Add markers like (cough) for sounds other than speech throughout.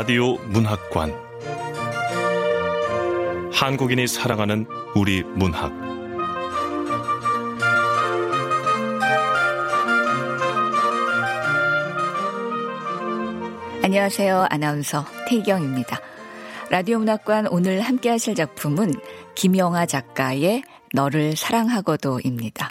라디오 문학관 한국인이 사랑하는 우리 문학 안녕하세요. 아나운서 태경입니다. 라디오 문학관 오늘 함께 하실 작품은 김영하 작가의 너를 사랑하고도입니다.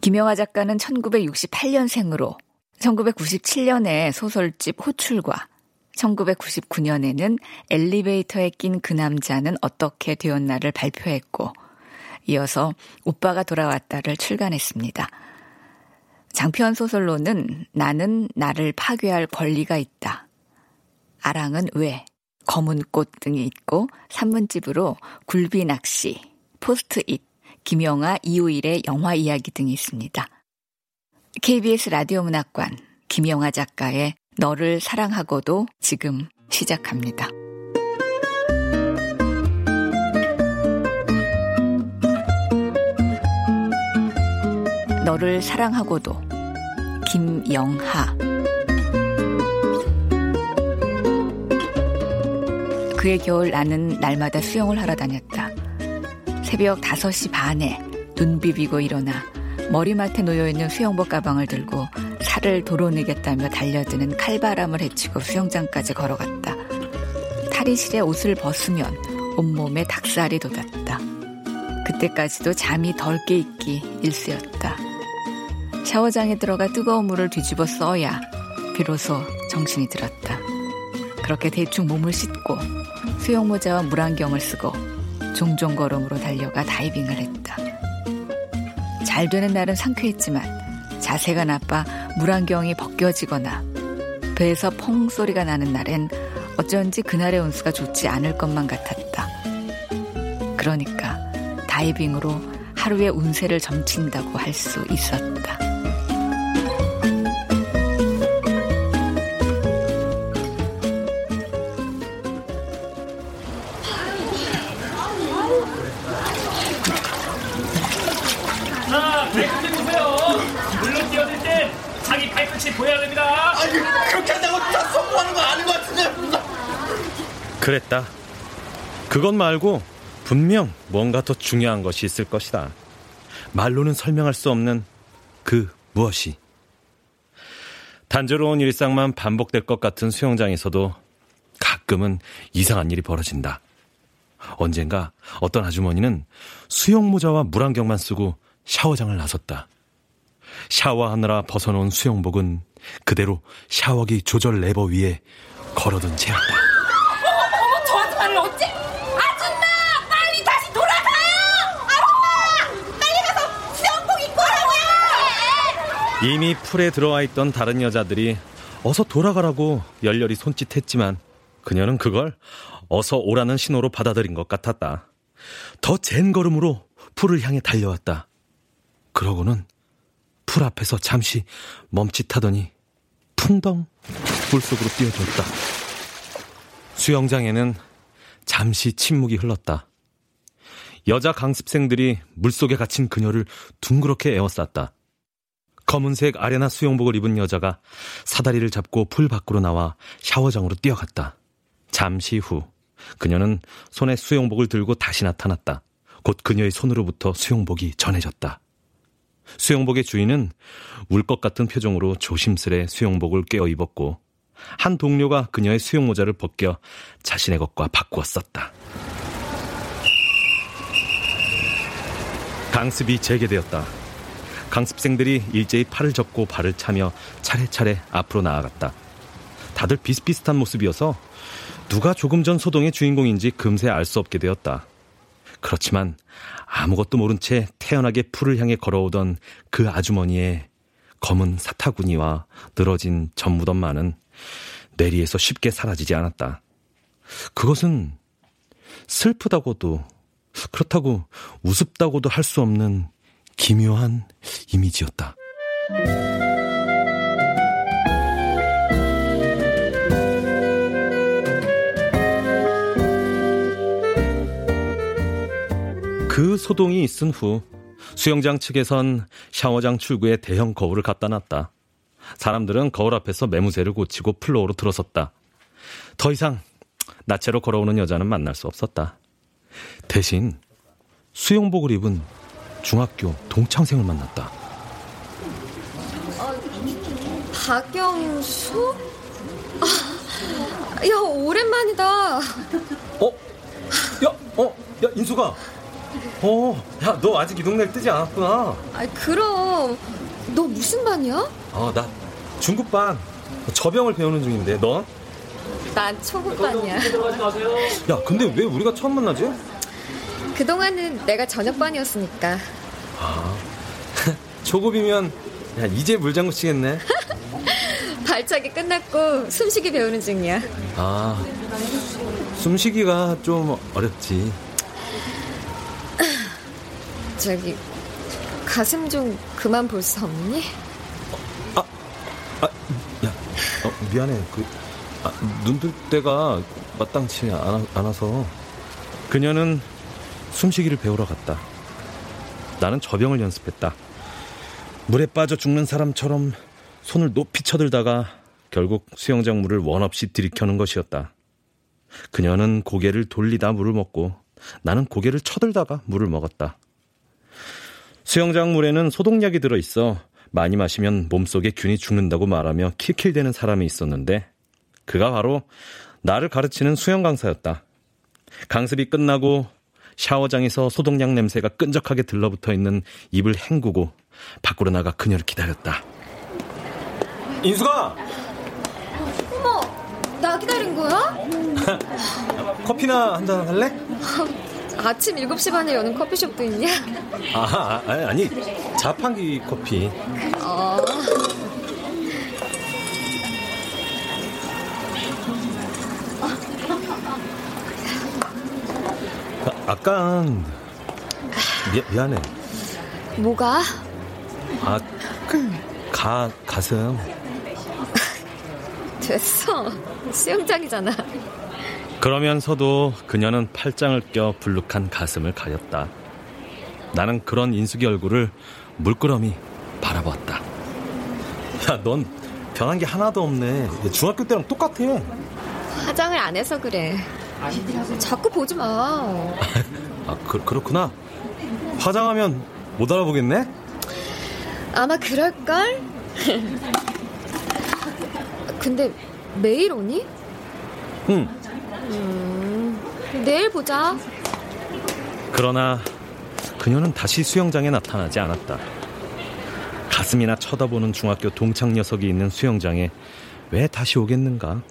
김영하 작가는 1968년생으로 1997년에 소설집 호출과 1999년에는 엘리베이터에 낀 그 남자는 어떻게 되었나를 발표했고 이어서 오빠가 돌아왔다를 출간했습니다. 장편 소설로는 나는 나를 파괴할 권리가 있다. 아랑은 왜, 검은 꽃 등이 있고 산문집으로 굴비 낚시, 포스트잇, 김영하 이호일의 영화 이야기 등이 있습니다. KBS 라디오 문학관 김영하 작가의 너를 사랑하고도 지금 시작합니다. 너를 사랑하고도 김영하 그의 겨울 나는 날마다 수영을 하러 다녔다. 새벽 5시 반에 눈 비비고 일어나 머리맡에 놓여있는 수영복 가방을 들고 살을 도로 내겠다며 달려드는 칼바람을 헤치고 수영장까지 걸어갔다. 탈의실에 옷을 벗으면 온몸에 닭살이 돋았다. 그때까지도 잠이 덜 깨 있기 일쑤였다. 샤워장에 들어가 뜨거운 물을 뒤집어 써야 비로소 정신이 들었다. 그렇게 대충 몸을 씻고 수영모자와 물안경을 쓰고 종종 걸음으로 달려가 다이빙을 했다. 잘 되는 날은 상쾌했지만 자세가 나빠 물안경이 벗겨지거나 배에서 펑 소리가 나는 날엔 어쩐지 그날의 운수가 좋지 않을 것만 같았다. 그러니까 다이빙으로 하루의 운세를 점친다고 할 수 있었다. 그랬다. 그것 말고 분명 뭔가 더 중요한 것이 있을 것이다. 말로는 설명할 수 없는 그 무엇이. 단조로운 일상만 반복될 것 같은 수영장에서도 가끔은 이상한 일이 벌어진다. 언젠가 어떤 아주머니는 수영모자와 물안경만 쓰고 샤워장을 나섰다. 샤워하느라 벗어놓은 수영복은 그대로 샤워기 조절 레버 위에 걸어둔 채였다. 어머, 저 아줌마를 어째? 아줌마! 빨리 다시 돌아가요! 아줌마! 빨리 가서 수영복 입고 오라고요! 이미 풀에 들어와 있던 다른 여자들이 어서 돌아가라고 열렬히 손짓했지만 그녀는 그걸 어서 오라는 신호로 받아들인 것 같았다. 더 젠 걸음으로 풀을 향해 달려왔다. 그러고는 풀 앞에서 잠시 멈칫하더니 풍덩 물속으로 뛰어들었다. 수영장에는 잠시 침묵이 흘렀다. 여자 강습생들이 물속에 갇힌 그녀를 둥그렇게 에워쌌다. 검은색 아레나 수영복을 입은 여자가 사다리를 잡고 풀 밖으로 나와 샤워장으로 뛰어갔다. 잠시 후 그녀는 손에 수영복을 들고 다시 나타났다. 곧 그녀의 손으로부터 수영복이 전해졌다. 수영복의 주인은 울 것 같은 표정으로 조심스레 수영복을 꿰어 입었고 한 동료가 그녀의 수영모자를 벗겨 자신의 것과 바꾸어 썼다. 강습이 재개되었다. 강습생들이 일제히 팔을 접고 발을 차며 차례차례 앞으로 나아갔다. 다들 비슷비슷한 모습이어서 누가 조금 전 소동의 주인공인지 금세 알 수 없게 되었다. 그렇지만 아무것도 모른 채 태연하게 풀을 향해 걸어오던 그 아주머니의 검은 사타구니와 늘어진 전무덤만은 내리에서 쉽게 사라지지 않았다. 그것은 슬프다고도 그렇다고 우습다고도 할 수 없는 기묘한 이미지였다. 그 소동이 있은 후 수영장 측에선 샤워장 출구에 대형 거울을 갖다 놨다. 사람들은 거울 앞에서 매무새를 고치고 플로어로 들어섰다. 더 이상 나체로 걸어오는 여자는 만날 수 없었다. 대신 수영복을 입은 중학교 동창생을 만났다. 박영수? 아, 야, 오랜만이다. 어? 야, 어, 야, 인수가. 어, 야, 너 아직 이 동네에 뜨지 않았구나. 아, 그럼. 너 무슨 반이야? 어, 나 중급반 저병을 배우는 중인데, 넌? 난 초급반이야. 야, 근데 왜 우리가 처음 만나지? 그동안은 내가 저녁반이었으니까. (laughs) 초급이면, 야, 이제 물장구 치겠네. (laughs) 발차기 끝났고 숨쉬기 배우는 중이야. 아, 숨쉬기가 좀 어렵지. (clears throat) 저기, 가슴 좀 그만 볼 수 없니? 아, 야, 어, 미안해. 그, 아, 눈뜰 때가 마땅치 않아, 않아서. 그녀는 숨쉬기를 배우러 갔다. 나는 저병을 연습했다. 물에 빠져 죽는 사람처럼 손을 높이 쳐들다가 결국 수영장 물을 원 없이 들이켜는 것이었다. 그녀는 고개를 돌리다 물을 먹고 나는 고개를 쳐들다가 물을 먹었다. 수영장 물에는 소독약이 들어 있어 많이 마시면 몸속에 균이 죽는다고 말하며 킬킬대는 사람이 있었는데 그가 바로 나를 가르치는 수영 강사였다. 강습이 끝나고 샤워장에서 소독약 냄새가 끈적하게 들러붙어 있는 입을 헹구고 밖으로 나가 그녀를 기다렸다. 인수가 어머, 나 기다린 거야? (laughs) 커피나 한 잔 할래? 아침 7시 반에 여는 커피숍도 있냐? 아, 아니, 아니 자판기 커피. 어. 아, 아깐 미, 미안해. 뭐가? 아, 그, 가 가슴. (laughs) 됐어. 수영장이잖아. 그러면서도 그녀는 팔짱을 껴 불룩한 가슴을 가렸다. 나는 그런 인숙이 얼굴을 물끄러미 바라보았다. 야, 넌 변한 게 하나도 없네. 중학교 때랑 똑같아. 화장을 안 해서 그래. 자꾸 보지 마. 아, 그, 그렇구나. 화장하면 못 알아보겠네? 아마 그럴걸? 근데 매일 오니? 응. 내일 보자. 그러나 그녀는 다시 수영장에 나타나지 않았다. 가슴이나 쳐다보는 중학교 동창 녀석이 있는 수영장에 왜 다시 오겠는가?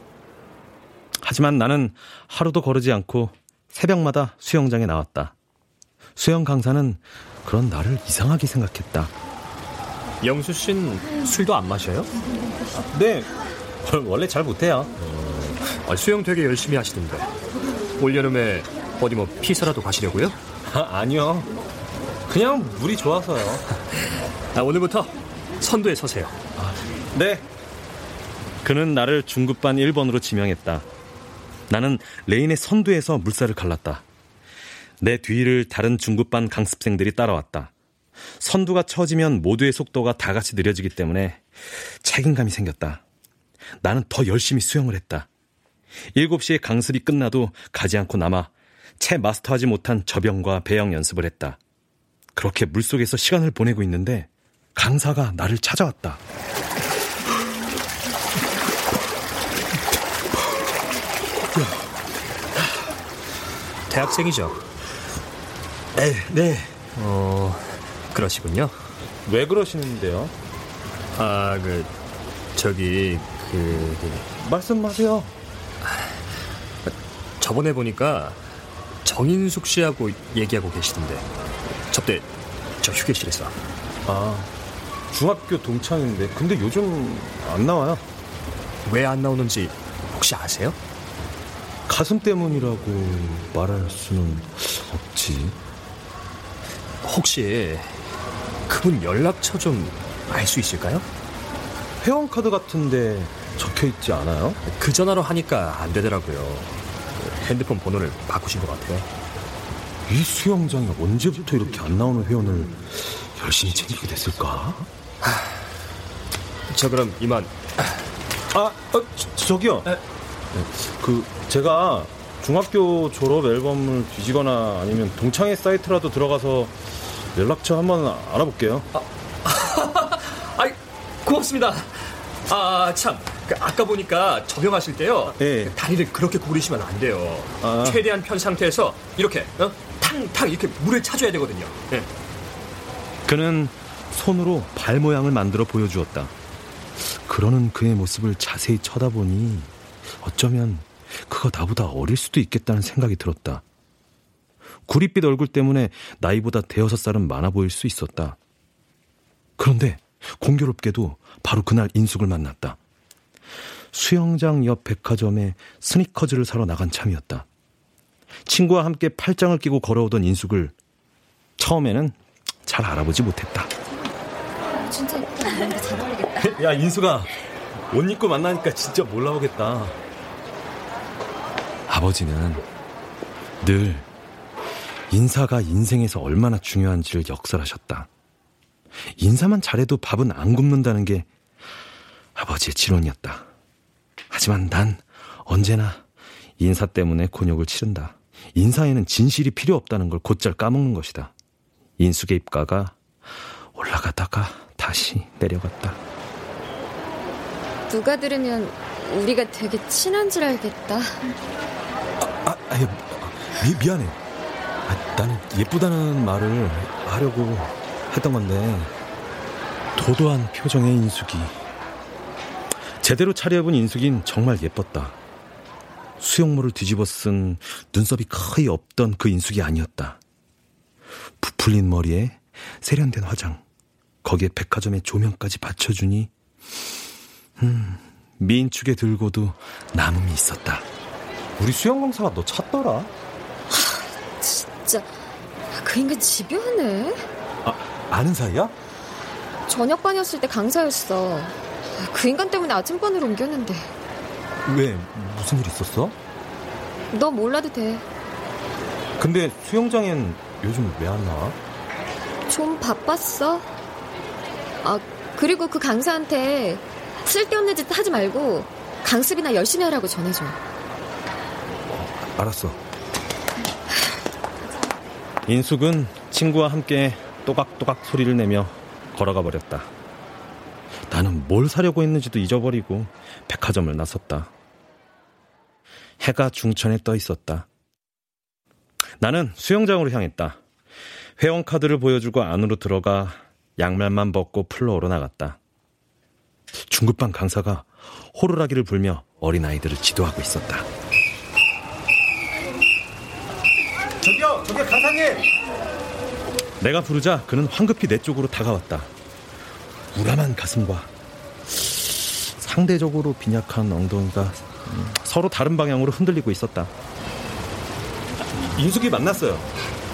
하지만 나는 하루도 거르지 않고 새벽마다 수영장에 나왔다. 수영 강사는 그런 나를 이상하게 생각했다. 영수 씨는 술도 안 마셔요? 네, 원래 잘 못해요. 아, 수영 되게 열심히 하시던데. 올여름에 어디 뭐 피서라도 가시려고요? 아, 니요 그냥 물이 좋아서요. 아, 오늘부터 선두에 서세요. 네. 그는 나를 중급반 1번으로 지명했다. 나는 레인의 선두에서 물살을 갈랐다. 내 뒤를 다른 중급반 강습생들이 따라왔다. 선두가 처지면 모두의 속도가 다 같이 느려지기 때문에 책임감이 생겼다. 나는 더 열심히 수영을 했다. 7시에 강습이 끝나도 가지 않고 남아 채 마스터하지 못한 저병과 배영 연습을 했다. 그렇게 물속에서 시간을 보내고 있는데 강사가 나를 찾아왔다. 대학생이죠? 네, 네. 어, 그러시군요. 왜 그러시는데요? 아, 그, 저기, 그, 말씀하세요. 저번에 보니까 정인숙 씨하고 얘기하고 계시던데. 접대, 저 휴게실에서. 아, 중학교 동창인데 근데 요즘 안 나와요. 왜 안 나오는지 혹시 아세요? 가슴 때문이라고 말할 수는 없지. 혹시 그분 연락처 좀 알 수 있을까요? 회원카드 같은데 적혀 있지 않아요? 그 전화로 하니까 안 되더라고요. 핸드폰 번호를 바꾸신 것 같아요. 이 수영장에 언제부터 이렇게 안 나오는 회원을 열심히 챙기게 됐을까? 저 그럼 이만. 아, 어, 저, 기요 네, 그 제가 중학교 졸업 앨범을 뒤지거나 아니면 동창회 사이트라도 들어가서 연락처 한번 알아볼게요. 아, (laughs) 아이, 고맙습니다. 아, 참. 그 아까 보니까 접영하실 때요. 네. 다리를 그렇게 구부리시면 안 돼요. 아. 최대한 편 상태에서 이렇게 어? 탕탕 이렇게 물에 차줘야 되거든요. 네. 그는 손으로 발 모양을 만들어 보여주었다. 그러는 그의 모습을 자세히 쳐다보니 어쩌면 그가 나보다 어릴 수도 있겠다는 생각이 들었다. 구릿빛 얼굴 때문에 나이보다 대여섯 살은 많아 보일 수 있었다. 그런데 공교롭게도 바로 그날 인숙을 만났다. 수영장 옆 백화점에 스니커즈를 사러 나간 참이었다. 친구와 함께 팔짱을 끼고 걸어오던 인숙을 처음에는 잘 알아보지 못했다. 진짜 잘 어울리겠다. 야, 인숙아. 옷 입고 만나니까 진짜 몰라오겠다. 아버지는 늘 인사가 인생에서 얼마나 중요한지를 역설하셨다. 인사만 잘해도 밥은 안 굶는다는 게 아버지의 지론이었다. 하지만 난 언제나 인사 때문에 곤욕을 치른다. 인사에는 진실이 필요 없다는 걸 곧잘 까먹는 것이다. 인숙의 입가가 올라가다가 다시 내려갔다. 누가 들으면 우리가 되게 친한 줄 알겠다. 아, 아, 아 미, 미안해. 아, 나는 예쁘다는 말을 하려고 했던 건데 도도한 표정의 인숙이 제대로 차려입은 인숙인 정말 예뻤다. 수영모를 뒤집어 쓴 눈썹이 거의 없던 그 인숙이 아니었다. 부풀린 머리에 세련된 화장, 거기에 백화점의 조명까지 받쳐주니, 음, 미인축에 들고도 남음이 있었다. 우리 수영 강사가 너 찾더라. 하, 진짜 그 인간 집요하네. 아, 아는 사이야? 저녁반이었을 때 강사였어. 그 인간 때문에 아침반으로 옮겼는데. 왜? 무슨 일 있었어? 너 몰라도 돼. 근데 수영장엔 요즘 왜 안 나와? 좀 바빴어. 아, 그리고 그 강사한테 쓸데없는 짓 하지 말고 강습이나 열심히 하라고 전해줘. 어, 알았어. 인숙은 친구와 함께 또각또각 소리를 내며 걸어가 버렸다. 나는 뭘 사려고 했는지도 잊어버리고 백화점을 나섰다. 해가 중천에 떠 있었다. 나는 수영장으로 향했다. 회원카드를 보여주고 안으로 들어가 양말만 벗고 플로어로 나갔다. 중급반 강사가 호루라기를 불며 어린아이들을 지도하고 있었다. 저기요, 저기요, 강사님! 내가 부르자 그는 황급히 내 쪽으로 다가왔다. 우람한 가슴과 상대적으로 빈약한 엉덩이가 서로 다른 방향으로 흔들리고 있었다. 인숙이 만났어요.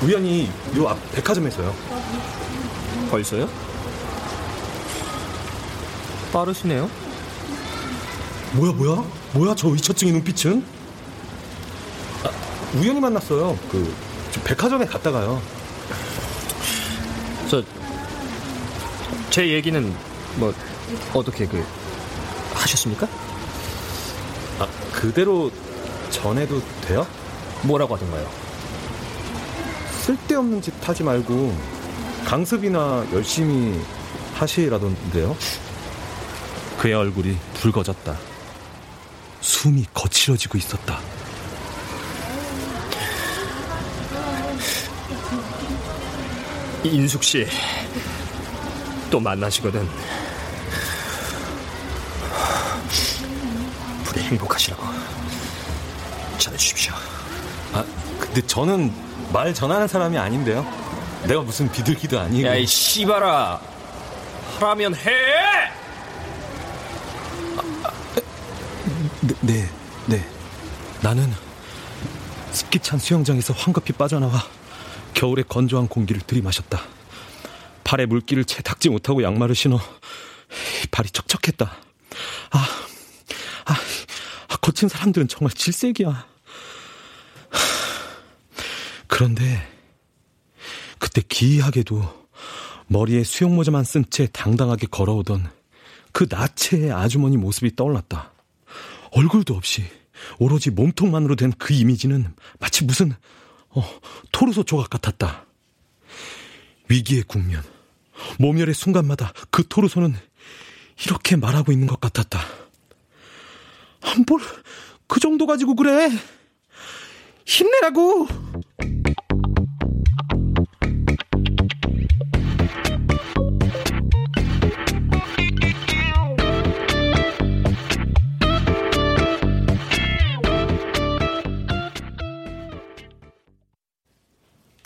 우연히 요 앞 백화점에서요. 벌써요? 빠르시네요. 뭐야 뭐야? 뭐야 저 의처증의 눈빛은? 아, 우연히 만났어요. 그 백화점에 갔다가요. 저 제 얘기는 뭐 어떻게 그 하셨습니까? 아 그대로 전해도 돼요? 뭐라고 하던가요? 쓸데없는 짓 하지 말고 강습이나 열심히 하시라던데요. 그의 얼굴이 붉어졌다. 숨이 거칠어지고 있었다. 인숙 씨 또 만나시거든. 부디 행복하시라고 전해주십시오. 아, 근데 저는 말 전하는 사람이 아닌데요. 내가 무슨 비둘기도 아니고. 야, 이 씨발아. 하라면 해! 네, 네, 네. 나는 습기 찬 수영장에서 황급히 빠져나와 겨울의 건조한 공기를 들이마셨다. 발에 물기를 채 닦지 못하고 양말을 신어 발이 척척했다. 아, 아, 거친 사람들은 정말 질색이야. 그런데 그때 기이하게도 머리에 수영모자만 쓴 채 당당하게 걸어오던 그 나체의 아주머니 모습이 떠올랐다. 얼굴도 없이 오로지 몸통만으로 된 그 이미지는 마치 무슨 어, 토르소 조각 같았다. 위기의 국면, 모멸의 순간마다 그 토르소는 이렇게 말하고 있는 것 같았다. 뭘 그 정도 가지고 그래? 힘내라고!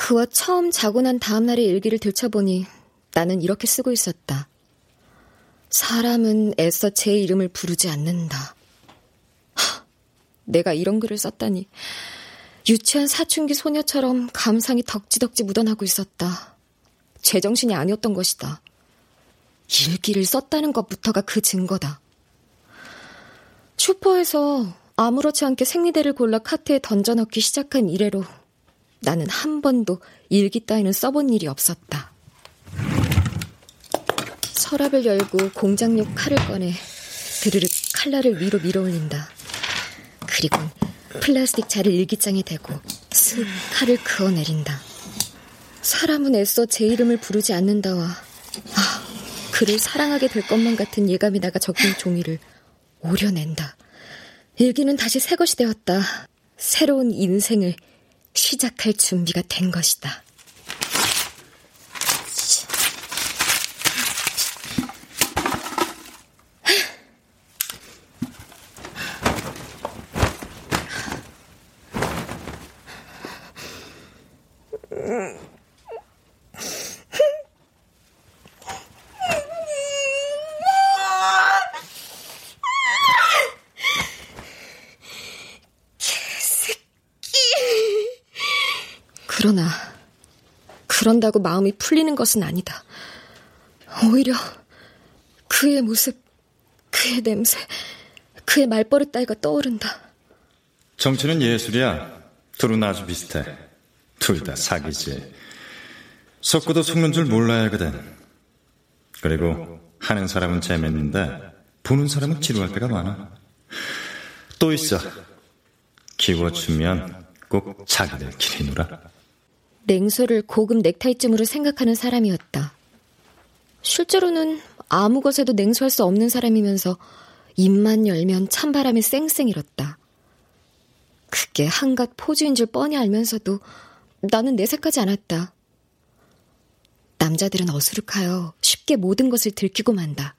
그와 처음 자고 난 다음날의 일기를 들춰보니 나는 이렇게 쓰고 있었다. 사람은 애써 제 이름을 부르지 않는다. 하, 내가 이런 글을 썼다니. 유치한 사춘기 소녀처럼 감상이 덕지덕지 묻어나고 있었다. 제정신이 아니었던 것이다. 일기를 썼다는 것부터가 그 증거다. 슈퍼에서 아무렇지 않게 생리대를 골라 카트에 던져넣기 시작한 이래로 나는 한 번도 일기 따위는 써본 일이 없었다. 서랍을 열고 공장용 칼을 꺼내 드르륵 칼날을 위로 밀어 올린다. 그리고 플라스틱 자를 일기장에 대고 슥 칼을 그어내린다. 사람은 애써 제 이름을 부르지 않는다와 아, 그를 사랑하게 될 것만 같은 예감이 나가 적힌 종이를 오려낸다. 일기는 다시 새 것이 되었다. 새로운 인생을 시작할 준비가 된 것이다. 그러나 그런다고 마음이 풀리는 것은 아니다. 오히려 그의 모습, 그의 냄새, 그의 말버릇 따위가 떠오른다. 정치는 예술이야. 둘은 아주 비슷해. 둘 다 사기지. 속고도 속는 줄 몰라야 하거든. 그리고 하는 사람은 재밌는데 보는 사람은 지루할 때가 많아. 또 있어. 기워주면 꼭 자기들끼리 놀아. 냉소를 고급 넥타이쯤으로 생각하는 사람이었다. 실제로는 아무 것에도 냉소할 수 없는 사람이면서 입만 열면 찬바람이 쌩쌩 일었다. 그게 한갓 포즈인 줄 뻔히 알면서도 나는 내색하지 않았다. 남자들은 어수룩하여 쉽게 모든 것을 들키고 만다.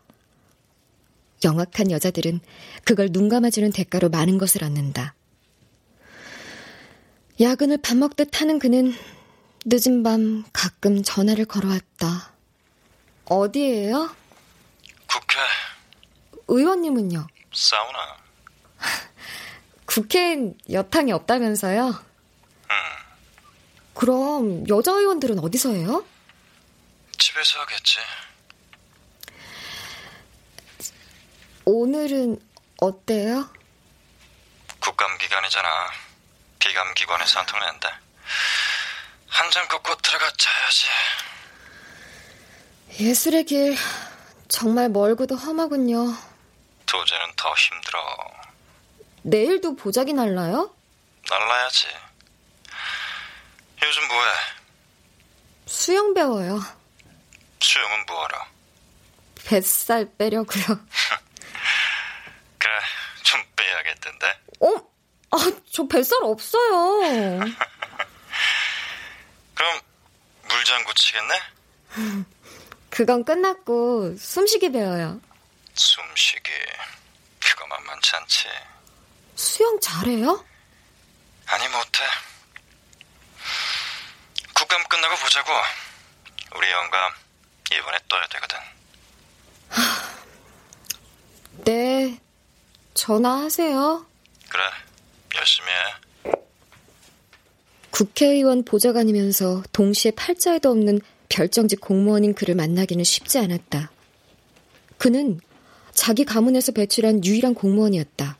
영악한 여자들은 그걸 눈 감아주는 대가로 많은 것을 얻는다. 야근을 밥 먹듯 하는 그는 늦은 밤 가끔 전화를 걸어왔다. 어디에요? 국회. 의원님은요? 사우나. (laughs) 국회엔 여탕이 없다면서요? 응. 그럼 여자 의원들은 어디서 해요? 집에서 하겠지. 오늘은 어때요? 국감 기간이잖아. 비감 기관에서 한통 낸다. 한잔 걷고 들어가 자야지. 예술의 길 정말 멀고도 험하군요. 도저는 더 힘들어. 내일도 보자기 날라요? 날라야지. 요즘 뭐해? 수영 배워요. 수영은 뭐하러? 뱃살 빼려고요. (laughs) 그래, 좀 빼야겠던데. 어? 아, 저 뱃살 없어요. (laughs) 물장구 치겠네? 그건 끝났고 숨쉬기 배워요. 숨쉬기 그거 만만치 않지. 수영 잘해요? 아니 못해. 국감 끝나고 보자고. 우리 영감 이번에 떠야 되거든. 네, 전화하세요. 그래, 열심히 해. 국회의원 보좌관이면서 동시에 팔자에도 없는 별정직 공무원인 그를 만나기는 쉽지 않았다. 그는 자기 가문에서 배출한 유일한 공무원이었다.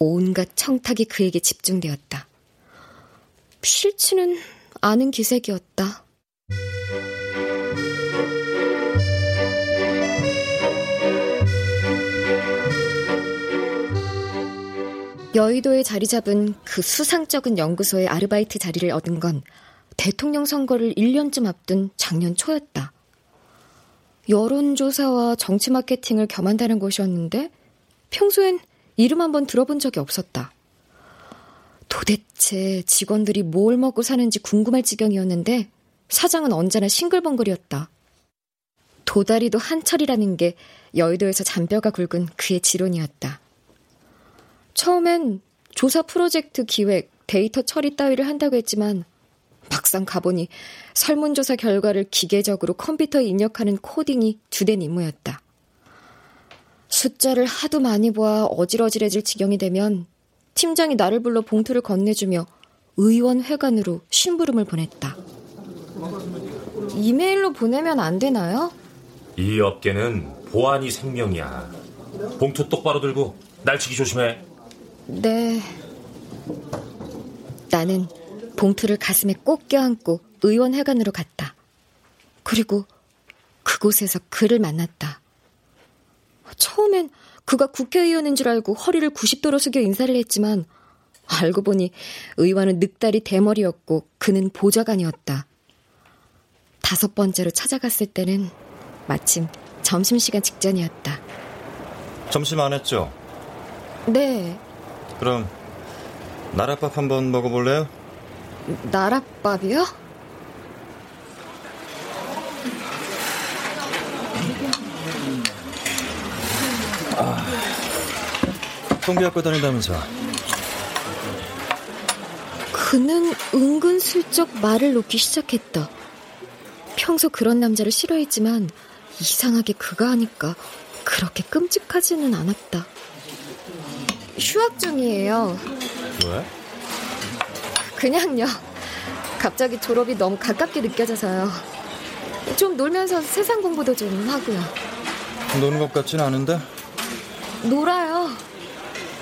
온갖 청탁이 그에게 집중되었다. 싫지는 않은 기색이었다. 여의도에 자리 잡은 그 수상적인 연구소의 아르바이트 자리를 얻은 건 대통령 선거를 1년쯤 앞둔 작년 초였다. 여론조사와 정치 마케팅을 겸한다는 곳이었는데 평소엔 이름 한번 들어본 적이 없었다. 도대체 직원들이 뭘 먹고 사는지 궁금할 지경이었는데 사장은 언제나 싱글벙글이었다. 도다리도 한철이라는 게 여의도에서 잔뼈가 굵은 그의 지론이었다. 처음엔 조사 프로젝트 기획, 데이터 처리 따위를 한다고 했지만 막상 가보니 설문조사 결과를 기계적으로 컴퓨터에 입력하는 코딩이 주된 임무였다. 숫자를 하도 많이 보아 어질어질해질 지경이 되면 팀장이 나를 불러 봉투를 건네주며 의원회관으로 심부름을 보냈다. 이메일로 보내면 안 되나요? 이 업계는 보안이 생명이야. 봉투 똑바로 들고 날치기 조심해. 네. 나는 봉투를 가슴에 꼭 껴안고 의원회관으로 갔다. 그리고 그곳에서 그를 만났다. 처음엔 그가 국회의원인 줄 알고 허리를 90도로 숙여 인사를 했지만 알고 보니 의원은 늑다리 대머리였고 그는 보좌관이었다. 다섯 번째로 찾아갔을 때는 마침 점심시간 직전이었다. 점심 안 했죠? 네. 그럼 나랏밥 한번 먹어볼래요? 나랏밥이요? 아, 갖고 다닌다면서. 그는 은근슬쩍 말을 놓기 시작했다. 평소 그런 남자를 싫어했지만 이상하게 그가 하니까 그렇게 끔찍하지는 않았다. 휴학 중이에요. 왜? 그냥요. 갑자기 졸업이 너무 가깝게 느껴져서요. 좀 놀면서 세상 공부도 좀 하고요. 노는 것 같진 않은데? 놀아요.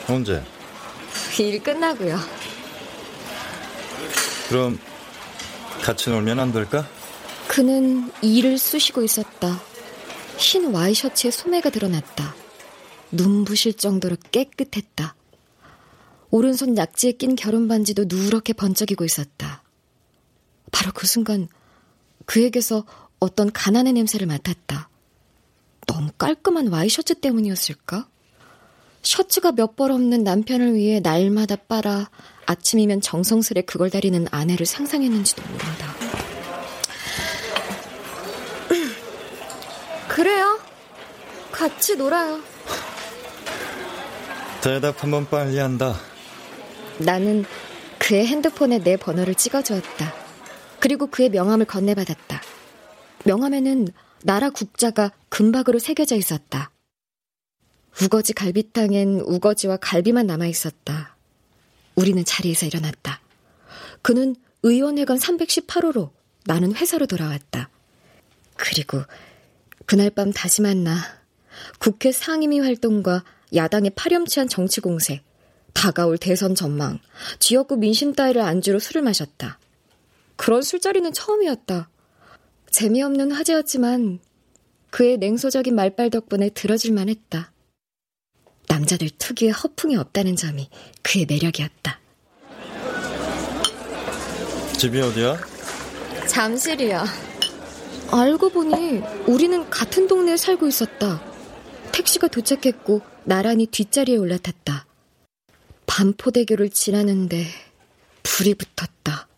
언제? 일 끝나고요. 그럼 같이 놀면 안 될까? 그는 이를 쑤시고 있었다. 흰 와이셔츠에 소매가 드러났다. 눈부실 정도로 깨끗했다. 오른손 약지에 낀 결혼 반지도 누렇게 번쩍이고 있었다. 바로 그 순간 그에게서 어떤 가난의 냄새를 맡았다. 너무 깔끔한 와이셔츠 때문이었을까? 셔츠가 몇 벌 없는 남편을 위해 날마다 빨아 아침이면 정성스레 그걸 다리는 아내를 상상했는지도 모른다. (clears throat) 그래요. 같이 놀아요. 대답 한번 빨리 한다. 나는 그의 핸드폰에 내 번호를 찍어주었다. 그리고 그의 명함을 건네받았다. 명함에는 나라 국자가 금박으로 새겨져 있었다. 우거지 갈비탕엔 우거지와 갈비만 남아 있었다. 우리는 자리에서 일어났다. 그는 의원회관 318호로 나는 회사로 돌아왔다. 그리고 그날 밤 다시 만나 국회 상임위 활동과 야당의 파렴치한 정치 공세, 다가올 대선 전망, 지역구 민심 따위를 안주로 술을 마셨다. 그런 술자리는 처음이었다. 재미없는 화제였지만 그의 냉소적인 말빨 덕분에 들어줄만 했다. 남자들 특유의 허풍이 없다는 점이 그의 매력이었다. 집이 어디야? 잠실이야. 알고 보니 우리는 같은 동네에 살고 있었다. 택시가 도착했고 나란히 뒷자리에 올라탔다. 반포대교를 지나는데 불이 붙었다.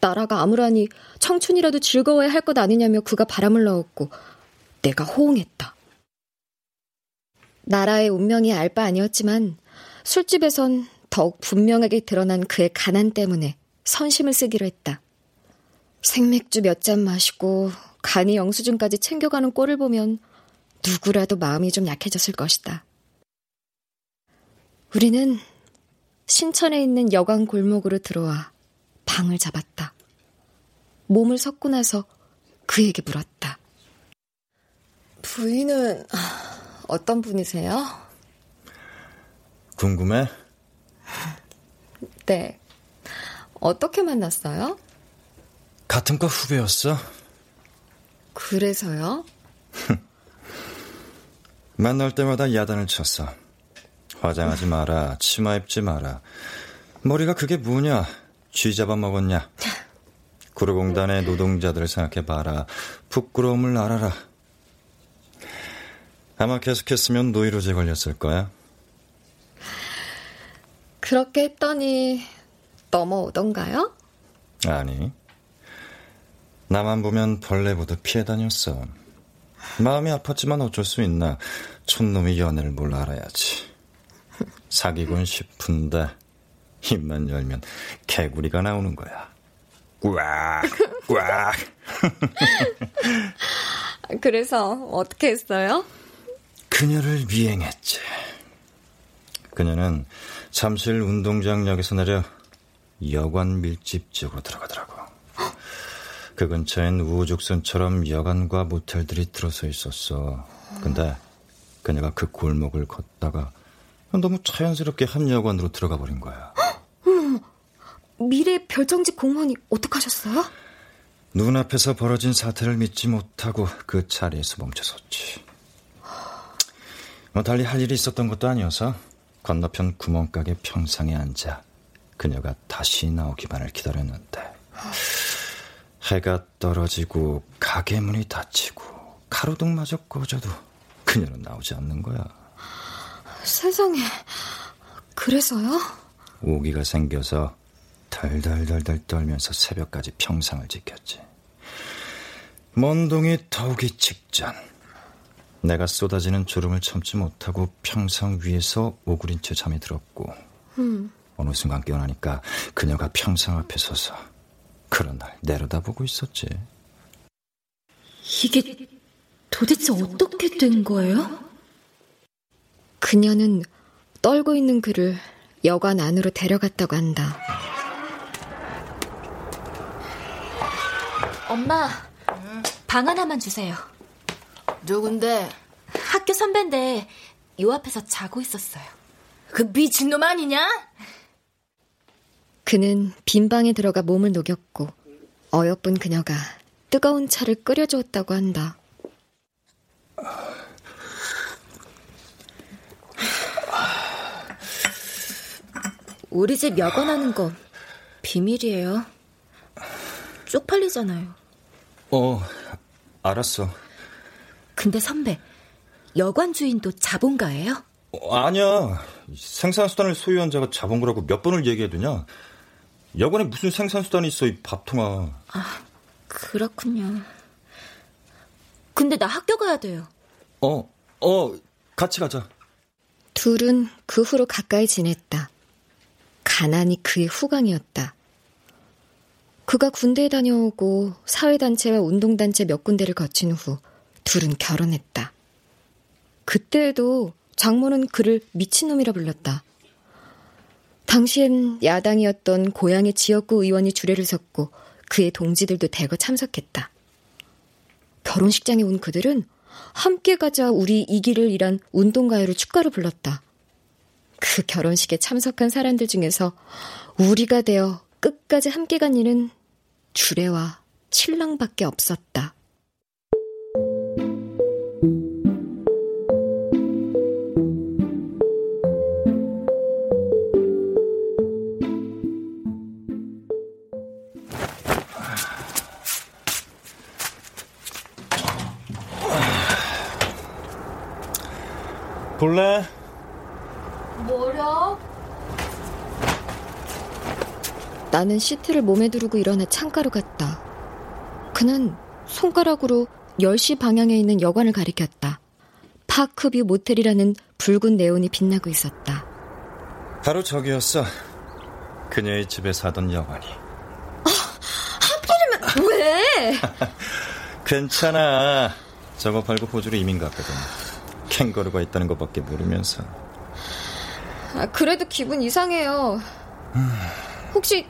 나라가 아무라니 청춘이라도 즐거워야 할 것 아니냐며 그가 바람을 넣었고 내가 호응했다. 나라의 운명이 알 바 아니었지만 술집에선 더욱 분명하게 드러난 그의 가난 때문에 선심을 쓰기로 했다. 생맥주 몇 잔 마시고 간이 영수증까지 챙겨가는 꼴을 보면 누구라도 마음이 좀 약해졌을 것이다. 우리는 신천에 있는 여관 골목으로 들어와 방을 잡았다. 몸을 섞고 나서 그에게 물었다. 부인은 어떤 분이세요? 궁금해? 네. 어떻게 만났어요? 같은 과 후배였어. 그래서요? (laughs) 만날 때마다 야단을 쳤어. 화장하지 마라, 치마 입지 마라. 머리가 그게 뭐냐? 쥐 잡아먹었냐? 구로공단의 노동자들을 생각해봐라. 부끄러움을 알아라. 아마 계속했으면 노이로제 걸렸을 거야. 그렇게 했더니 넘어오던가요? 아니. 나만 보면 벌레 보듯 피해 다녔어. 마음이 아팠지만 어쩔 수 있나. 촌놈이 연애를 뭘 알아야지. 사귀곤 싶은데 입만 열면 개구리가 나오는 거야. 꽉, 꽉. (laughs) 그래서 어떻게 했어요? 그녀를 미행했지. 그녀는 잠실 운동장역에서 내려 여관 밀집 지역으로 들어가더라고. 그 근처엔 우후죽순처럼 여관과 모텔들이 들어서 있었어. 근데 그녀가 그 골목을 걷다가 너무 자연스럽게 한 여관으로 들어가 버린 거야. (gasps) 어머, 미래 별정직 공무원이 어떡하셨어요? 눈앞에서 벌어진 사태를 믿지 못하고 그 자리에서 멈춰섰지. 뭐 달리 할 일이 있었던 것도 아니어서 건너편 구멍가게 평상에 앉아 그녀가 다시 나오기만을 기다렸는데 해가 떨어지고 가게 문이 닫히고 가로등마저 꺼져도 그녀는 나오지 않는 거야. 세상에 그래서요? 오기가 생겨서 덜덜덜덜 떨면서 새벽까지 평상을 지켰지. 먼 동이 더우기 직전 내가 쏟아지는 졸음을 참지 못하고 평상 위에서 오그린 채 잠이 들었고 음. 어느 순간 깨어나니까 그녀가 평상 앞에 서서 그런 날 내려다보고 있었지. 이게 도대체 어떻게 된 거예요? 그녀는 떨고 있는 그를 여관 안으로 데려갔다고 한다. 엄마, 방 하나만 주세요. 누군데? 학교 선배인데 요 앞에서 자고 있었어요. 그 미친놈 아니냐? 그는 빈 방에 들어가 몸을 녹였고 어여쁜 그녀가 뜨거운 차를 끓여주었다고 한다. 우리 집 여관하는 거 비밀이에요. 쪽팔리잖아요. 어, 알았어. 근데 선배, 여관 주인도 자본가예요? 어, 아니야. 생산수단을 소유한 자가 자본가라고 몇 번을 얘기해두냐? 여관에 무슨 생산수단이 있어, 이 밥통아. 아, 그렇군요. 근데 나 학교 가야 돼요. 어, 어, 같이 가자. 둘은 그 후로 가까이 지냈다. 가난이 그의 후광이었다. 그가 군대에 다녀오고 사회단체와 운동단체 몇 군데를 거친 후 둘은 결혼했다. 그때에도 장모는 그를 미친놈이라 불렀다. 당시엔 야당이었던 고향의 지역구 의원이 주례를 섰고 그의 동지들도 대거 참석했다. 결혼식장에 온 그들은 함께 가자 우리 이 길을 일한 운동가요를 축가로 불렀다. 그 결혼식에 참석한 사람들 중에서 우리가 되어 끝까지 함께 간 이는 주례와 칠랑밖에 없었다. 볼래? 뭐려? 나는 시트를 몸에 두르고 일어나 창가로 갔다. 그는 손가락으로 10시 방향에 있는 여관을 가리켰다. 파크뷰 모텔이라는 붉은 네온이 빛나고 있었다. 바로 저기였어. 그녀의 집에 사던 여관이. 하필이면 왜? (laughs) 괜찮아. 저거 팔고 호주로 이민 갔거든. 캥거루가 있다는 것밖에 모르면서. 아, 그래도 기분 이상해요. 혹시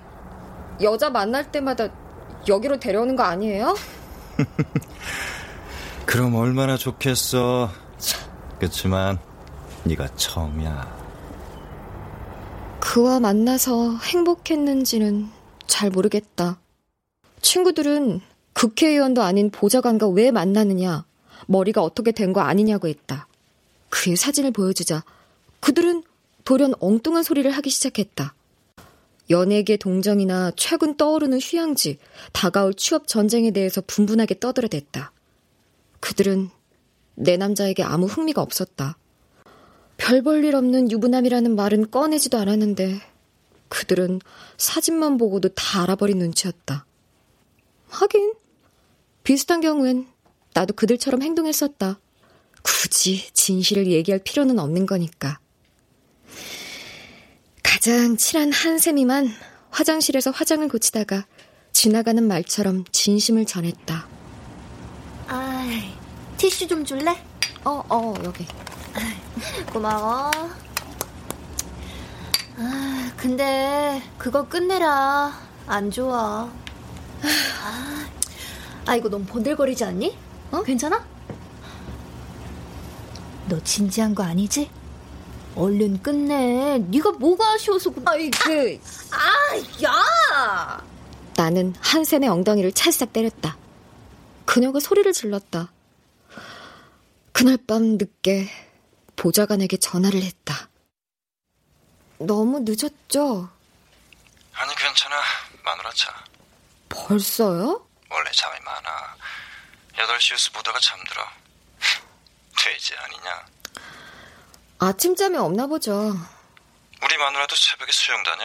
여자 만날 때마다 여기로 데려오는 거 아니에요? (laughs) 그럼 얼마나 좋겠어. 그치만 네가 처음이야. 그와 만나서 행복했는지는 잘 모르겠다. 친구들은 국회의원도 아닌 보좌관과 왜 만나느냐, 머리가 어떻게 된 거 아니냐고 했다. 그의 사진을 보여주자 그들은 돌연 엉뚱한 소리를 하기 시작했다. 연예계 동정이나 최근 떠오르는 휴양지, 다가올 취업 전쟁에 대해서 분분하게 떠들어댔다. 그들은 내 남자에게 아무 흥미가 없었다. 별 볼 일 없는 유부남이라는 말은 꺼내지도 않았는데 그들은 사진만 보고도 다 알아버린 눈치였다. 하긴 비슷한 경우엔 나도 그들처럼 행동했었다. 굳이 진실을 얘기할 필요는 없는 거니까. 가장 친한 한샘이만 화장실에서 화장을 고치다가 지나가는 말처럼 진심을 전했다. 아, 티슈 좀 줄래? 어, 어, 여기. 고마워. 아, 근데 그거 끝내라. 안 좋아. 아, 아 이거 너무 번들거리지 않니? 어? 괜찮아? 너 진지한 거 아니지? 얼른 끝내. 네가 뭐가 아쉬워서 그... 아이 그... 아, 야! 나는 한샘의 엉덩이를 찰싹 때렸다. 그녀가 소리를 질렀다. 그날 밤 늦게 보좌관에게 전화를 했다. 너무 늦었죠? 아니 괜찮아 마누라 차 벌써요? 원래 잠이 많아 8시 뉴스 보다가 잠들어 (laughs) 돼지 아니냐 아침잠이 없나 보죠 우리 마누라도 새벽에 수영 다녀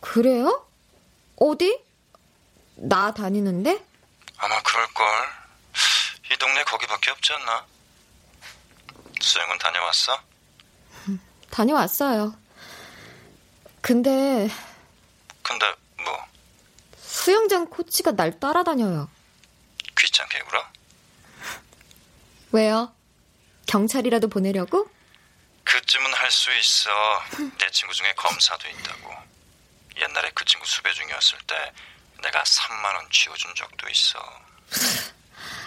그래요? 어디? 나 다니는데? 아마 그럴걸 이 동네 거기밖에 없지 않나 수영은 다녀왔어? (laughs) 다녀왔어요 근데 근데 뭐 수영장 코치가 날 따라다녀요 귀찮게 굴어? 왜요? 경찰이라도 보내려고? 그쯤은 할 수 있어. 내 친구 중에 검사도 있다고. 옛날에 그 친구 수배 중이었을 때 내가 3만 원 쥐어준 적도 있어.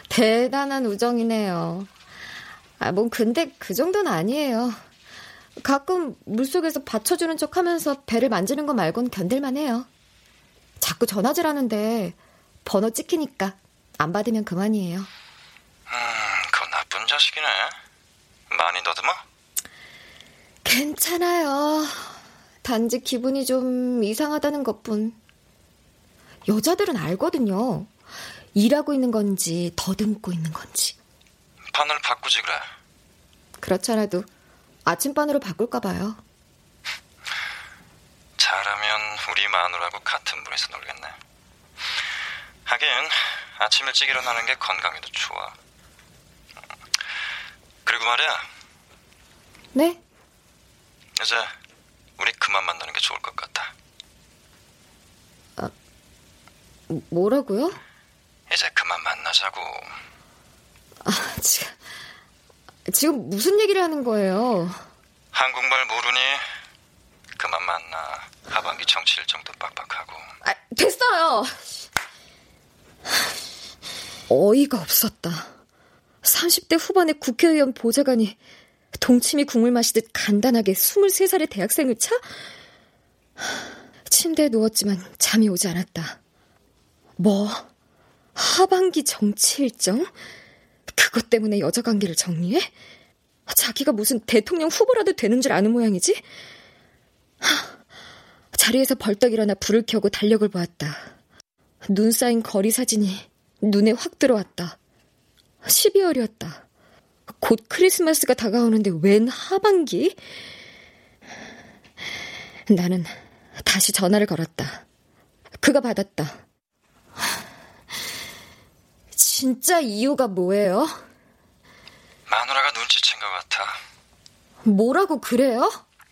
대단한 우정이네요. 아, 뭐 근데 그 정도는 아니에요. 가끔 물속에서 받쳐주는 척 하면서 배를 만지는 거 말곤 견딜만 해요. 자꾸 전화질 하는데 번호 찍히니까 안 받으면 그만이에요. 음, 그거 나쁜 자식이네. 많이 너듬어? 괜찮아요. 단지 기분이 좀 이상하다는 것뿐. 여자들은 알거든요. 일하고 있는 건지 더듬고 있는 건지. 판을 바꾸지 그래. 그렇잖아도 아침반으로 바꿀까 봐요. 잘하면 우리 마누라고 같은 분에서 놀겠네. 하긴 아침 일찍 일어나는 게 건강에도 좋아. 그리고 말이야. 네? 이제 우리 그만 만나는 게 좋을 것 같다. 아, 뭐라고요? 이제 그만 만나자고. 아, 지금, 지금 무슨 얘기를 하는 거예요? 한국말 모르니? 그만 만나. 하반기 정치 일정도 빡빡하고. 아, 됐어요. 어이가 없었다. 30대 후반의 국회의원 보좌관이 동치미 국물 마시듯 간단하게 23살의 대학생을 차? 침대에 누웠지만 잠이 오지 않았다. 뭐? 하반기 정치 일정? 그것 때문에 여자 관계를 정리해? 자기가 무슨 대통령 후보라도 되는 줄 아는 모양이지? 자리에서 벌떡 일어나 불을 켜고 달력을 보았다. 눈 쌓인 거리 사진이 눈에 확 들어왔다. 12월이었다. 곧 크리스마스가 다가오는데 웬 하반기? 나는 다시 전화를 걸었다. 그가 받았다. 진짜 이유가 뭐예요? 마누라가 눈치챈 것 같아. 뭐라고 그래요?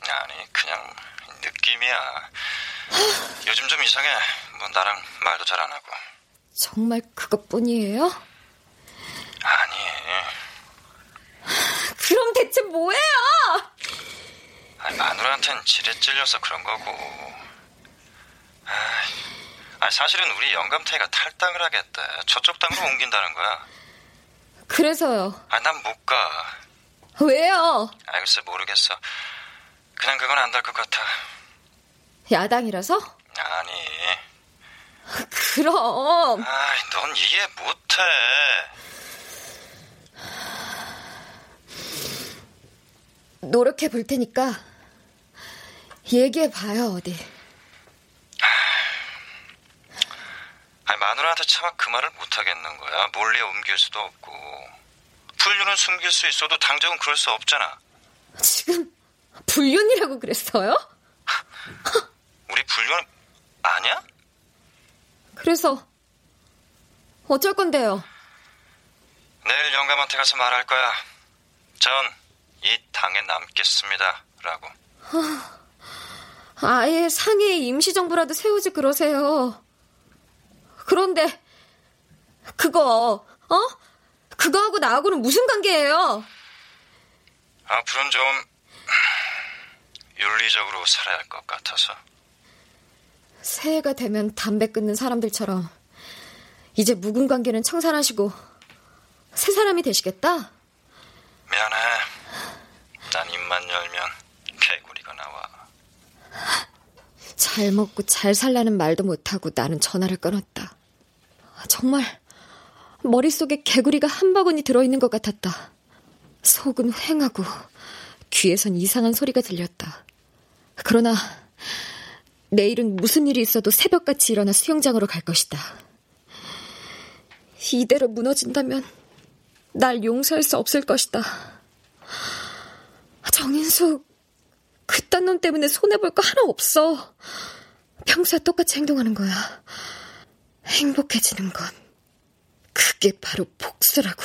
아니, 그냥 느낌이야. 요즘 좀 이상해. 뭐 나랑 말도 잘 안 하고. 정말 그것뿐이에요? 아니. 그럼 대체 뭐예요? 아니, 마누라한텐 지레 찔려서 그런 거고. 아, 사실은 우리 영감태가 탈당을 하겠대. 저쪽 당으로 옮긴다는 거야. 그래서요. 아, 난 못 가. 왜요? 아, 글쎄 모르겠어. 그냥 그건 안 될 것 같아. 야당이라서? 아니. 그럼. 아이, 넌 이해 못해. 노력해 볼 테니까 얘기해 봐요 어디. 아니, 마누라한테 차마 그 말을 못 하겠는 거야. 몰래 옮길 수도 없고. 불륜은 숨길 수 있어도 당장은 그럴 수 없잖아. 지금 불륜이라고 그랬어요? 우리 불륜 아니야? 그래서 어쩔 건데요? 내일 영감한테 가서 말할 거야. 전 이 당에 남겠습니다. 라고. 아예 상해 임시정부라도 세우지 그러세요. 그런데 그거 어? 그거하고 나하고는 무슨 관계예요? 앞으로는 좀 윤리적으로 살아야 할 것 같아서. 새해가 되면 담배 끊는 사람들처럼 이제 묵은 관계는 청산하시고 새 사람이 되시겠다? 미안해. 난 입만 열면 개구리가 나와. 잘 먹고 잘 살라는 말도 못하고 나는 전화를 끊었다. 정말 머릿속에 개구리가 한 바구니 들어있는 것 같았다. 속은 휑하고 귀에선 이상한 소리가 들렸다. 그러나 내일은 무슨 일이 있어도 새벽같이 일어나 수영장으로 갈 것이다. 이대로 무너진다면 날 용서할 수 없을 것이다. 정인숙, 그딴 놈 때문에 손해볼 거 하나 없어. 평소와 똑같이 행동하는 거야. 행복해지는 건 그게 바로 복수라고.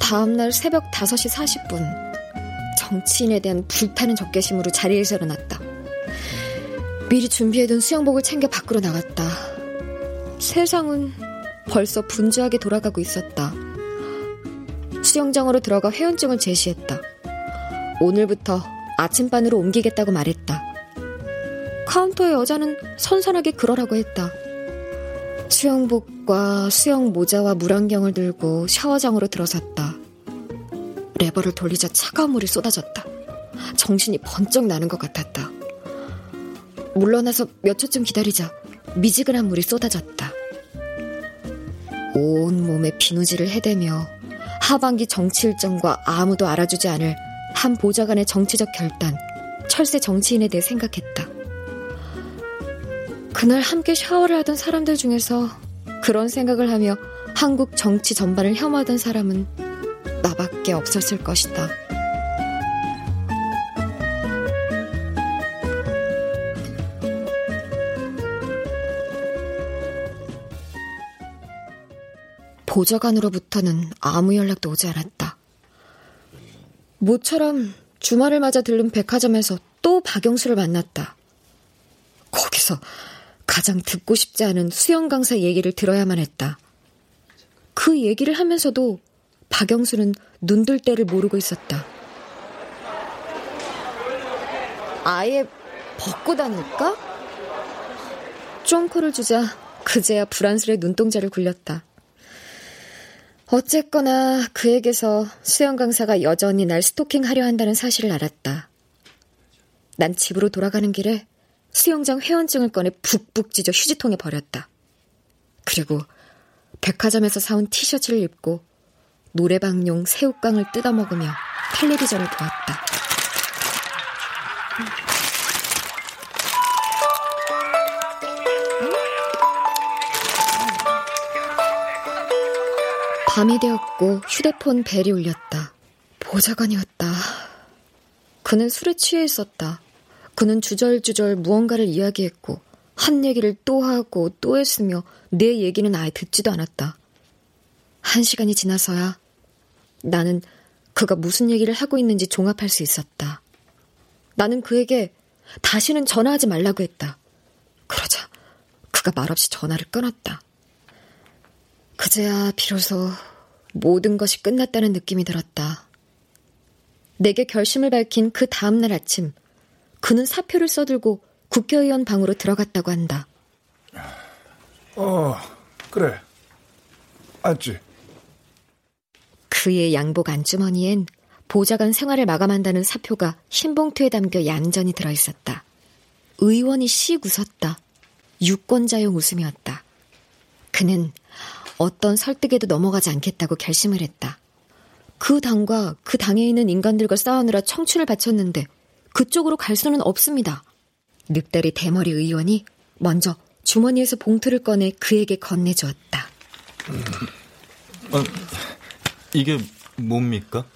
다음날 새벽 5시 40분 정치인에 대한 불타는 적개심으로 자리에서 일어났다. 미리 준비해둔 수영복을 챙겨 밖으로 나갔다. 세상은 벌써 분주하게 돌아가고 있었다. 수영장으로 들어가 회원증을 제시했다. 오늘부터 아침반으로 옮기겠다고 말했다. 카운터의 여자는 선선하게 그러라고 했다. 수영복과 수영 모자와 물안경을 들고 샤워장으로 들어섰다. 레버를 돌리자 차가운 물이 쏟아졌다. 정신이 번쩍 나는 것 같았다. 물러나서 몇 초쯤 기다리자 미지근한 물이 쏟아졌다. 온 몸에 비누질을 해대며 하반기 정치 일정과 아무도 알아주지 않을 한 보좌관의 정치적 결단, 철새 정치인에 대해 생각했다. 그날 함께 샤워를 하던 사람들 중에서 그런 생각을 하며 한국 정치 전반을 혐오하던 사람은 나밖에 없었을 것이다. 보좌관으로부터는 아무 연락도 오지 않았다. 모처럼 주말을 맞아 들른 백화점에서 또 박영수를 만났다. 거기서 가장 듣고 싶지 않은 수영 강사 얘기를 들어야만 했다. 그 얘기를 하면서도 박영수는 눈들 때를 모르고 있었다. 아예 벗고 다닐까? 쫑코를 주자 그제야 불안스레 눈동자를 굴렸다. 어쨌거나 그에게서 수영 강사가 여전히 날 스토킹하려 한다는 사실을 알았다. 난 집으로 돌아가는 길에 수영장 회원증을 꺼내 북북 찢어 휴지통에 버렸다. 그리고 백화점에서 사온 티셔츠를 입고 노래방용 새우깡을 뜯어먹으며 텔레비전을 보았다. 밤이 되었고 휴대폰 벨이 울렸다. 보좌관이었다. 그는 술에 취해 있었다. 그는 주절주절 무언가를 이야기했고 한 얘기를 또 하고 또 했으며 내 얘기는 아예 듣지도 않았다. 한 시간이 지나서야 나는 그가 무슨 얘기를 하고 있는지 종합할 수 있었다. 나는 그에게 다시는 전화하지 말라고 했다. 그러자 그가 말없이 전화를 끊었다. 그제야 비로소 모든 것이 끝났다는 느낌이 들었다. 내게 결심을 밝힌 그 다음날 아침, 그는 사표를 써들고 국회의원 방으로 들어갔다고 한다. 어, 그래. 앉지. 그의 양복 안주머니엔 보좌관 생활을 마감한다는 사표가 흰 봉투에 담겨 얌전히 들어있었다. 의원이 씩 웃었다. 유권자용 웃음이었다. 그는 어떤 설득에도 넘어가지 않겠다고 결심을 했다. 그 당과 그 당에 있는 인간들과 싸우느라 청춘을 바쳤는데 그쪽으로 갈 수는 없습니다. 늑다리 대머리 의원이 먼저 주머니에서 봉투를 꺼내 그에게 건네주었다. 음. 어, 이게 뭡니까?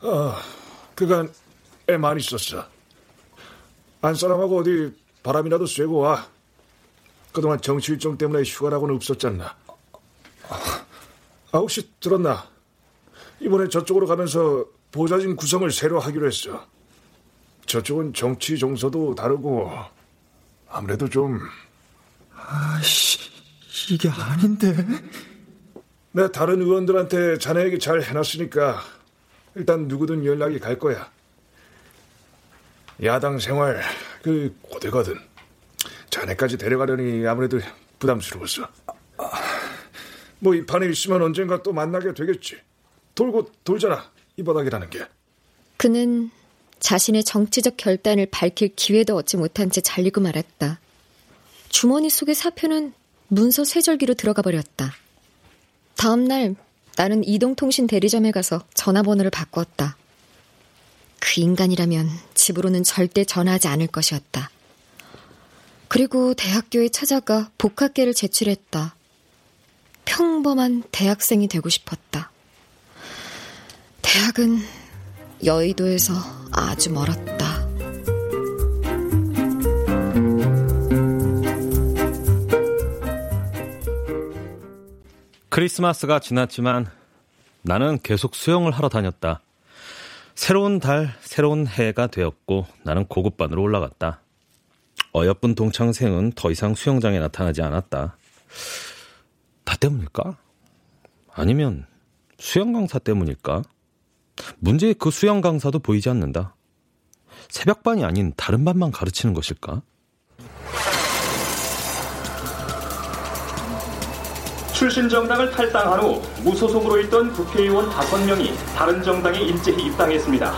아, 그간 애 많이 썼어. 안 사람하고 어디 바람이라도 쐬고 와. 그동안 정치 일정 때문에 휴가라고는 없었잖나. 아, 혹시 들었나? 이번에 저쪽으로 가면서 보좌진 구성을 새로 하기로 했어. 저쪽은 정치 정서도 다르고 아무래도 좀 아씨 이게 아닌데. 내 다른 의원들한테 자네 에게 잘 해놨으니까 일단 누구든 연락이 갈 거야. 야당 생활 그 고되거든. 자네까지 데려가려니 아무래도 부담스러웠어. 뭐 이 판에 있으면 언젠가 또 만나게 되겠지. 돌고 돌잖아 이 바닥이라는 게. 그는 자신의 정치적 결단을 밝힐 기회도 얻지 못한 채 잘리고 말았다. 주머니 속의 사표는 문서 세절기로 들어가 버렸다. 다음 날 나는 이동통신 대리점에 가서 전화번호를 바꾸었다. 그 인간이라면 집으로는 절대 전화하지 않을 것이었다. 그리고 대학교에 찾아가 복학계를 제출했다. 평범한 대학생이 되고 싶었다. 대학은 여의도에서 아주 멀었다. 크리스마스가 지났지만 나는 계속 수영을 하러 다녔다. 새로운 달, 새로운 해가 되었고 나는 고급반으로 올라갔다. 어여쁜 동창생은 더 이상 수영장에 나타나지 않았다. 나 때문일까? 아니면 수영 강사 때문일까? 문제의 그 수영 강사도 보이지 않는다. 새벽반이 아닌 다른 반만 가르치는 것일까? 출신 정당을 탈당한 후 무소속으로 있던 국회의원 5명이 다른 정당에 일제히 입당했습니다.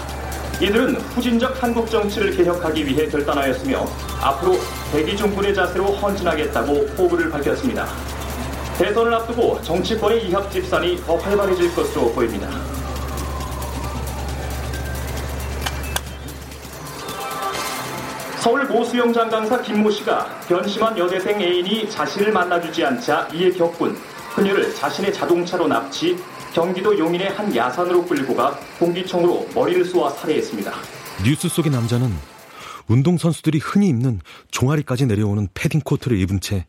이들은 후진적 한국 정치를 개혁하기 위해 결단하였으며 앞으로 대기중군의 자세로 헌신하겠다고 포부를 밝혔습니다. 대선을 앞두고 정치권의 이합 집산이 더 활발해질 것으로 보입니다. 서울 모 수영장 강사 김모 씨가 변심한 여대생 애인이 자신을 만나주지 않자 이에 겪은 그녀를 자신의 자동차로 납치 경기도 용인의 한 야산으로 끌고 가 공기총으로 머리를 쏘아 살해했습니다. 뉴스 속의 남자는 운동선수들이 흔히 입는 종아리까지 내려오는 패딩 코트를 입은 채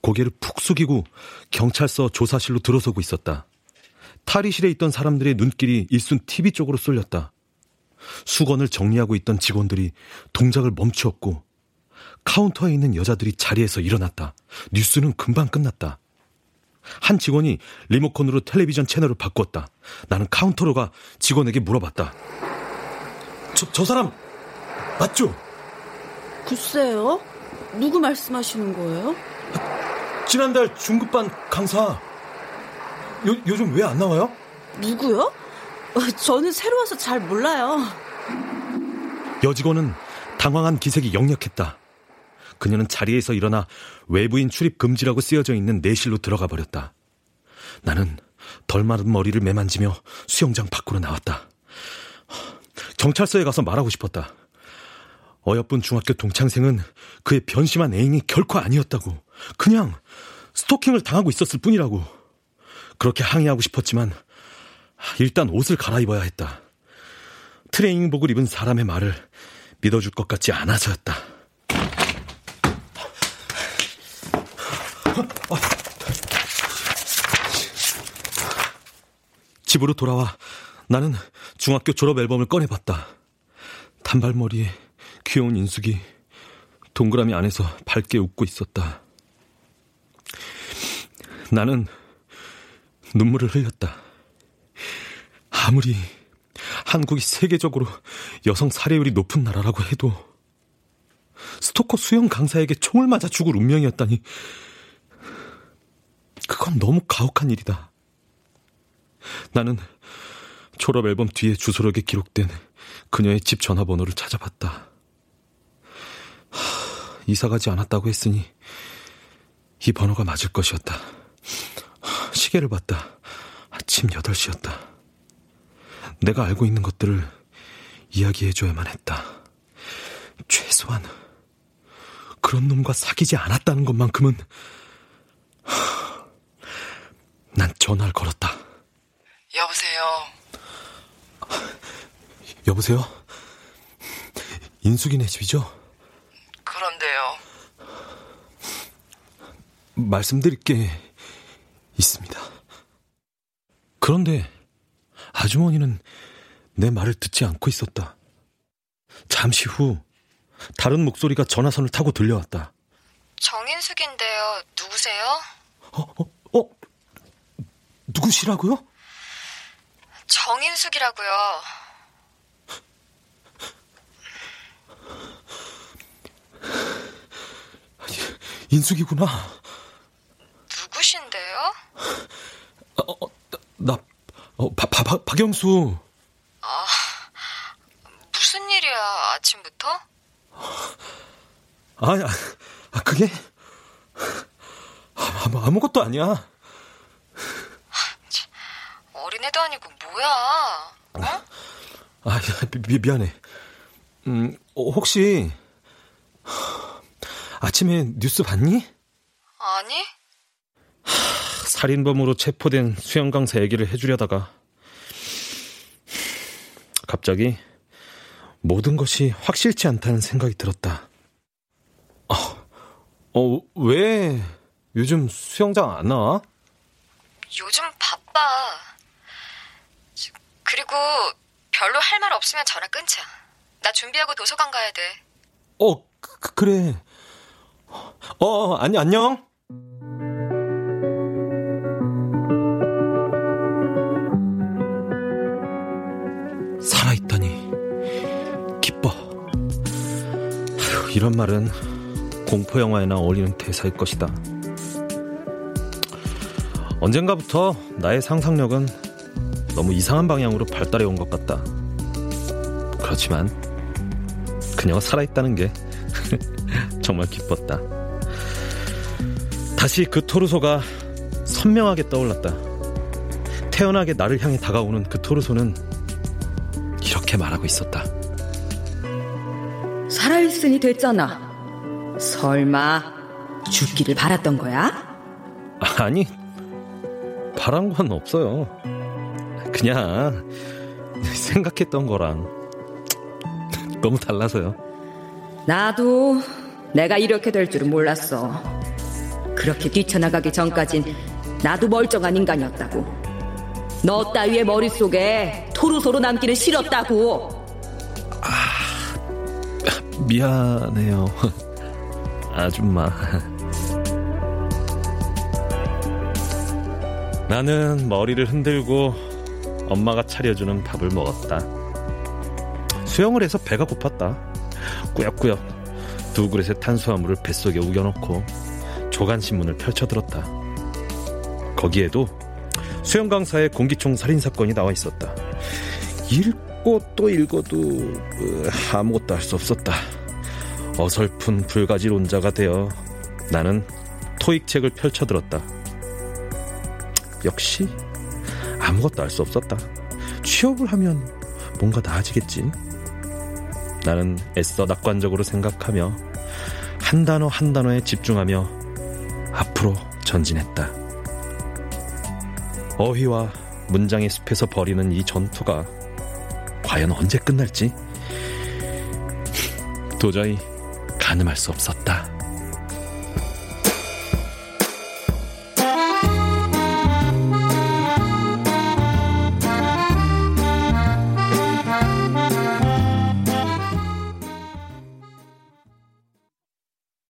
고개를 푹 숙이고 경찰서 조사실로 들어서고 있었다. 탈의실에 있던 사람들의 눈길이 일순 TV 쪽으로 쏠렸다. 수건을 정리하고 있던 직원들이 동작을 멈추었고 카운터에 있는 여자들이 자리에서 일어났다. 뉴스는 금방 끝났다. 한 직원이 리모컨으로 텔레비전 채널을 바꿨다. 나는 카운터로 가 직원에게 물어봤다. 저, 저 사람 맞죠? 글쎄요. 누구 말씀하시는 거예요? 지난달 중급반 강사. 요, 요즘 왜 안 나와요? 누구요? 어, 저는 새로 와서 잘 몰라요. 여직원은 당황한 기색이 역력했다. 그녀는 자리에서 일어나 외부인 출입 금지라고 쓰여져 있는 내실로 들어가 버렸다. 나는 덜 마른 머리를 매만지며 수영장 밖으로 나왔다. 경찰서에 가서 말하고 싶었다. 어여쁜 중학교 동창생은 그의 변심한 애인이 결코 아니었다고. 그냥 스토킹을 당하고 있었을 뿐이라고. 그렇게 항의하고 싶었지만 일단 옷을 갈아입어야 했다. 트레이닝복을 입은 사람의 말을 믿어줄 것 같지 않아서였다. 집으로 돌아와 나는 중학교 졸업 앨범을 꺼내봤다. 단발머리에 귀여운 인숙이 동그라미 안에서 밝게 웃고 있었다. 나는 눈물을 흘렸다. 아무리 한국이 세계적으로 여성 살해율이 높은 나라라고 해도 스토커 수영 강사에게 총을 맞아 죽을 운명이었다니 그건 너무 가혹한 일이다. 나는 졸업 앨범 뒤에 주소록에 기록된 그녀의 집 전화번호를 찾아봤다. 이사 가지 않았다고 했으니 이 번호가 맞을 것이었다. 시계를 봤다. 아침 8시였다. 내가 알고 있는 것들을 이야기해줘야만 했다. 최소한 그런 놈과 사귀지 않았다는 것만큼은 난 전화를 걸었다. 여보세요. 여보세요? 인숙이네 집이죠? 그런데요. 말씀드릴 게 있습니다. 그런데 아주머니는 내 말을 듣지 않고 있었다. 잠시 후 다른 목소리가 전화선을 타고 들려왔다. 정인숙인데요. 누구세요? 어, 어, 어? 누구시라고요? 정인숙이라고요. 인숙이구나. 누구신데요? 어, 어, 나, 어, 바, 바, 바, 박영수. 아, 무슨 일이야, 아침부터? 아, 아 그게 아, 아무것도 아니야. 어린애도 아니고 뭐야? 어? 아, 미, 미안해. 음, 어, 혹시 아침에 뉴스 봤니? 아니? 살인범으로 체포된 수영 강사 얘기를 해주려다가 갑자기 모든 것이 확실치 않다는 생각이 들었다. 어, 어, 왜 요즘 수영장 안 나와? 요즘 바빠. 그리고 별로 할 말 없으면 전화 끊자. 나 준비하고 도서관 가야 돼. 어, 그, 그래. 어, 아니, 안녕. 살아있다니 기뻐. 아휴, 이런 말은 공포 영화에나 어울리는 대사일 것이다. 언젠가부터 나의 상상력은 너무 이상한 방향으로 발달해 온 것 같다. 그렇지만 그녀가 살아있다는 게 정말 기뻤다. 다시 그 토르소가 선명하게 떠올랐다. 태연하게 나를 향해 다가오는 그 토르소는 이렇게 말하고 있었다. 살아있으니 됐잖아. 설마 죽기를 바랐던 거야? 아니, 바란 건 없어요. 그냥 생각했던 거랑 너무 달라서요. 나도 내가 이렇게 될 줄은 몰랐어. 그렇게 뛰쳐나가기 전까진 나도 멀쩡한 인간이었다고. 너 따위의 머릿속에 토르소로 남기는 싫었다고. 미안해요. 아줌마. 나는 머리를 흔들고 엄마가 차려주는 밥을 먹었다. 수영을 해서 배가 고팠다. 꾸역꾸역 두 그릇의 탄수화물을 뱃속에 우겨넣고 조간신문을 펼쳐들었다. 거기에도 수영 강사의 공기총 살인 사건이 나와 있었다. 읽고 또 읽어도 으, 아무것도 할 수 없었다. 어설픈 불가지론자가 되어 나는 토익책을 펼쳐들었다. 역시 아무것도 알 수 없었다. 취업을 하면 뭔가 나아지겠지. 나는 애써 낙관적으로 생각하며 한 단어 한 단어에 집중하며 앞으로 전진했다. 어휘와 문장의 숲에서 벌이는 이 전투가 과연 언제 끝날지 도저히 가늠할 수 없었다.